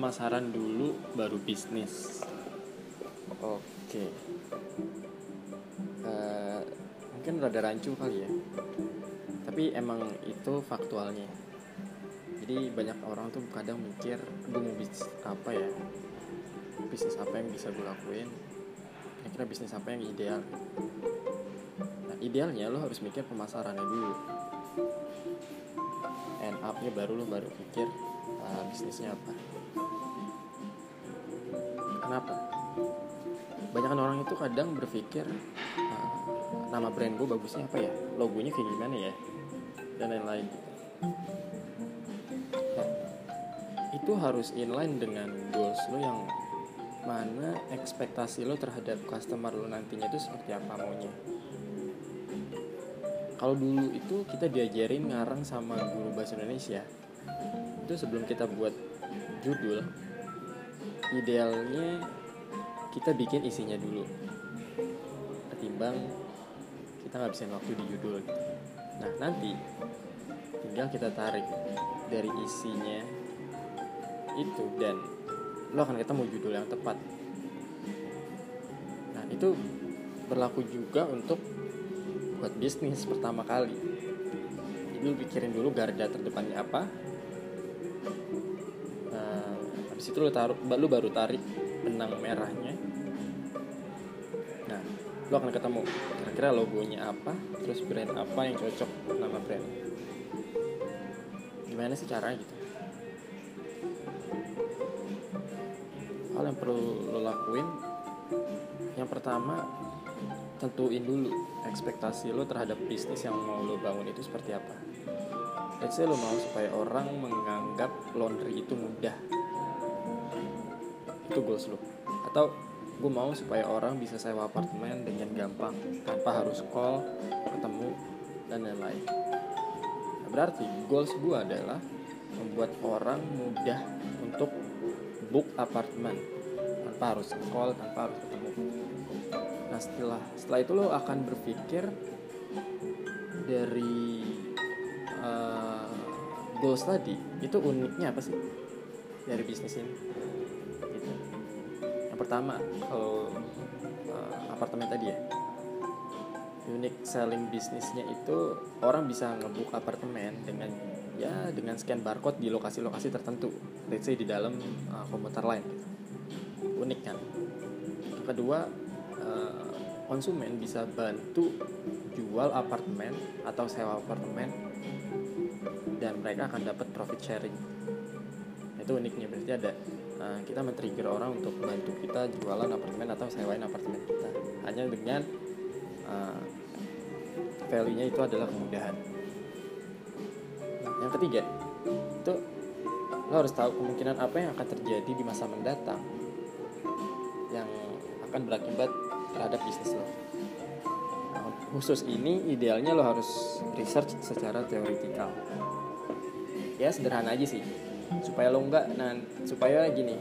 pemasaran dulu baru bisnis. Oke. Uh, mungkin rada rancu kali ya. Tapi emang itu faktualnya. Jadi banyak orang tuh kadang mikir gue mau bisnis apa ya? Bisnis apa yang bisa gue lakuin? Kira-kira bisnis apa yang ideal? Nah idealnya lo harus mikir pemasarannya dulu. End upnya baru lo baru pikir uh, bisnisnya apa kenapa? Banyak orang itu kadang berpikir uh, nama brand gue bagusnya apa ya? Logonya kayak gimana ya? Dan lain-lain. Itu harus inline dengan goals lo yang mana ekspektasi lo terhadap customer lo nantinya itu seperti apa maunya. Kalau dulu itu kita diajarin ngarang sama guru bahasa Indonesia. Itu sebelum kita buat judul idealnya kita bikin isinya dulu. Ketimbang kita nggak bisa waktu di judul gitu. nah nanti tinggal kita tarik dari isinya itu dan lo akan ketemu judul yang tepat. Nah itu berlaku juga untuk buat bisnis pertama kali. Jadi lo pikirin dulu garda terdepannya apa habis itu lo taruh lo baru tarik benang merahnya. Nah lo akan ketemu kira-kira logonya apa terus brand apa yang cocok nama brand. Gimana sih caranya gitu? Hal yang perlu lo lakuin yang pertama tentuin dulu ekspektasi lo terhadap bisnis yang mau lo bangun itu seperti apa. Let's say lo mau supaya orang menganggap laundry itu mudah itu goals lo atau gue mau supaya orang bisa sewa apartemen dengan gampang tanpa harus call ketemu dan lain-lain. Nah, berarti goals gue adalah membuat orang mudah untuk book apartemen. Tanpa harus call tanpa harus ketemu. Nah setelah setelah itu lo akan berpikir dari uh, goals tadi itu uniknya apa sih? Dari bisnis ini pertama kalau uh, apartemen tadi ya. Unique selling bisnisnya itu orang bisa ngebuk apartemen dengan ya dengan scan barcode di lokasi-lokasi tertentu. Let's say di dalam uh, komuter lain. Unik kan? Kedua uh, konsumen bisa bantu jual apartemen atau sewa apartemen dan mereka akan dapat profit sharing. Itu uniknya berarti ada uh, kita men-trigger orang untuk bantu kita jualan apartemen atau sewain apartemen kita. Hanya dengan uh, value-nya itu adalah kemudahan. Yang ketiga itu lo harus tahu kemungkinan apa yang akan terjadi di masa mendatang yang akan berakibat terhadap bisnis lo. Nah, khusus ini idealnya lo harus research secara teoritikal. Ya sederhana aja sih supaya lo nggak nah supaya gini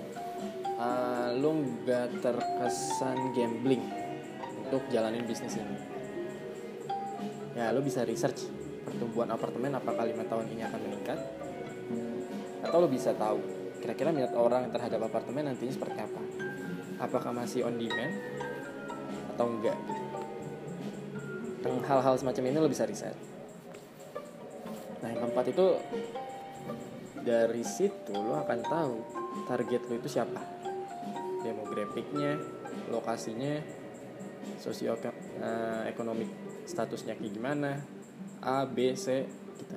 uh, lo nggak terkesan gambling untuk jalanin bisnis ini. Ya lo bisa research pertumbuhan apartemen apakah lima tahun ini akan meningkat atau lo bisa tahu kira-kira minat orang terhadap apartemen nantinya seperti apa. Apakah masih on demand atau enggak hal-hal semacam ini lo bisa riset nah yang keempat itu dari situ lo akan tahu target lo itu siapa demografiknya lokasinya sosioekonomik eh, statusnya kayak gimana A, B, C gitu.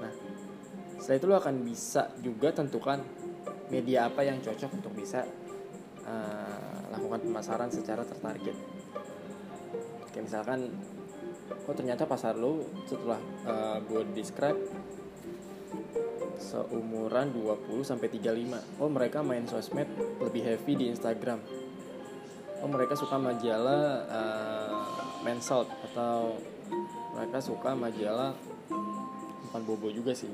Nah, setelah itu lo akan bisa juga tentukan media apa yang cocok untuk bisa uh, lakukan pemasaran secara tertarget. Kayak misalkan, oh ternyata pasar lo setelah uh, gue describe seumuran 20 sampai 35. Oh, mereka main sosmed lebih heavy di Instagram. Oh, mereka suka majalah uh, mensalt atau mereka suka majalah bukan bobo juga sih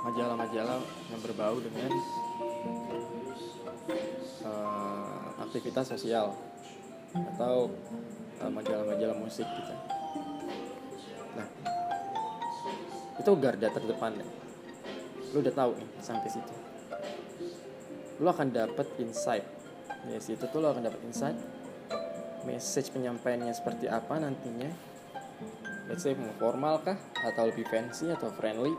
majalah-majalah uh, yang berbau dengan uh, aktivitas sosial atau uh, majalah-majalah musik gitu nah itu garda terdepan. Ya lu udah tahu nih sampai situ. Lu akan dapat insight. Dari situ tuh lu akan dapat insight message penyampaiannya seperti apa nantinya. Let's say mau formal kah atau lebih fancy atau friendly?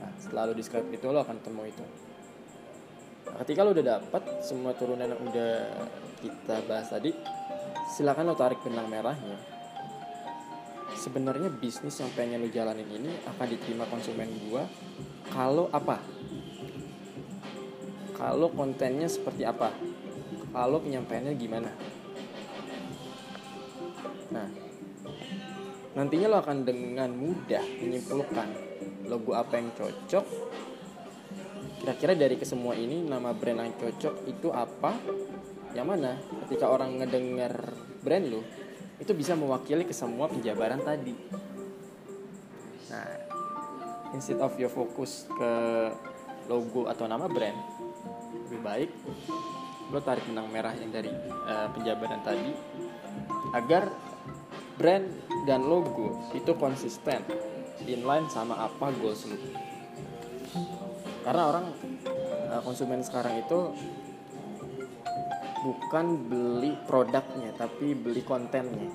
Nah setelah lu describe itu lo akan temu itu. Nah, ketika lo udah dapat semua turunan yang udah kita bahas tadi silakan lo tarik benang merahnya sebenarnya bisnis yang pengen lo jalanin ini akan diterima konsumen gua? Kalau apa? Kalau kontennya seperti apa? Kalau penyampaiannya gimana? Nah nantinya lo akan dengan mudah menyimpulkan logo apa yang cocok. Kira-kira dari kesemua ini nama brand yang cocok itu apa? Yang mana? Ketika orang ngedengar brand lo itu bisa mewakili ke semua penjabaran tadi. Nah instead of your fokus ke logo atau nama brand lebih baik lo tarik benang merah yang dari uh, penjabaran tadi agar brand dan logo itu konsisten inline sama apa goals lo. Karena orang uh, konsumen sekarang itu bukan beli produknya tapi beli kontennya.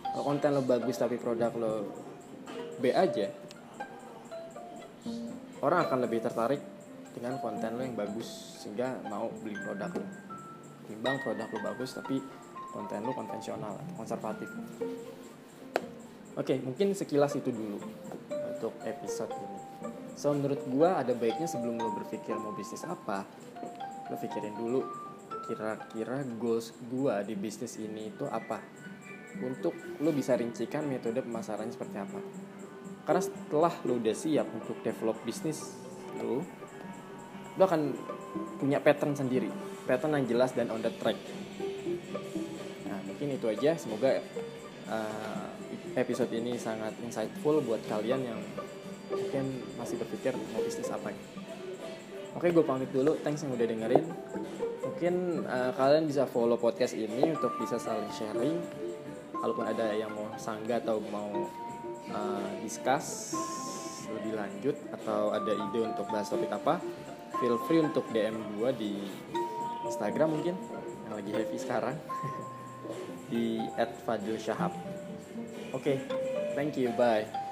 Kalau konten lo bagus tapi produk lo B aja orang akan lebih tertarik dengan konten lo yang bagus sehingga mau beli produk lo. Timbang produk lo bagus tapi konten lo konvensional konservatif. Oke mungkin sekilas itu dulu untuk episode ini. So menurut gua ada baiknya sebelum lo berpikir mau bisnis apa lo pikirin dulu kira-kira goals gua di bisnis ini itu apa? Untuk lo bisa rincikan metode pemasarannya seperti apa. Karena setelah lo udah siap untuk develop bisnis lo lo akan punya pattern sendiri. Pattern yang jelas dan on the track. Nah mungkin itu aja. Semoga uh, episode ini sangat insightful buat kalian yang mungkin masih berpikir mau bisnis apa. ya. Oke, gue pamit dulu. Thanks yang udah dengerin mungkin uh, kalian bisa follow podcast ini untuk bisa saling sharing kalaupun ada yang mau sanggah atau mau uh, discuss lebih lanjut atau ada ide untuk bahas topik apa feel free untuk DM gue di Instagram mungkin yang lagi heavy sekarang di @fadil Shahab. Oke, okay, thank you, bye.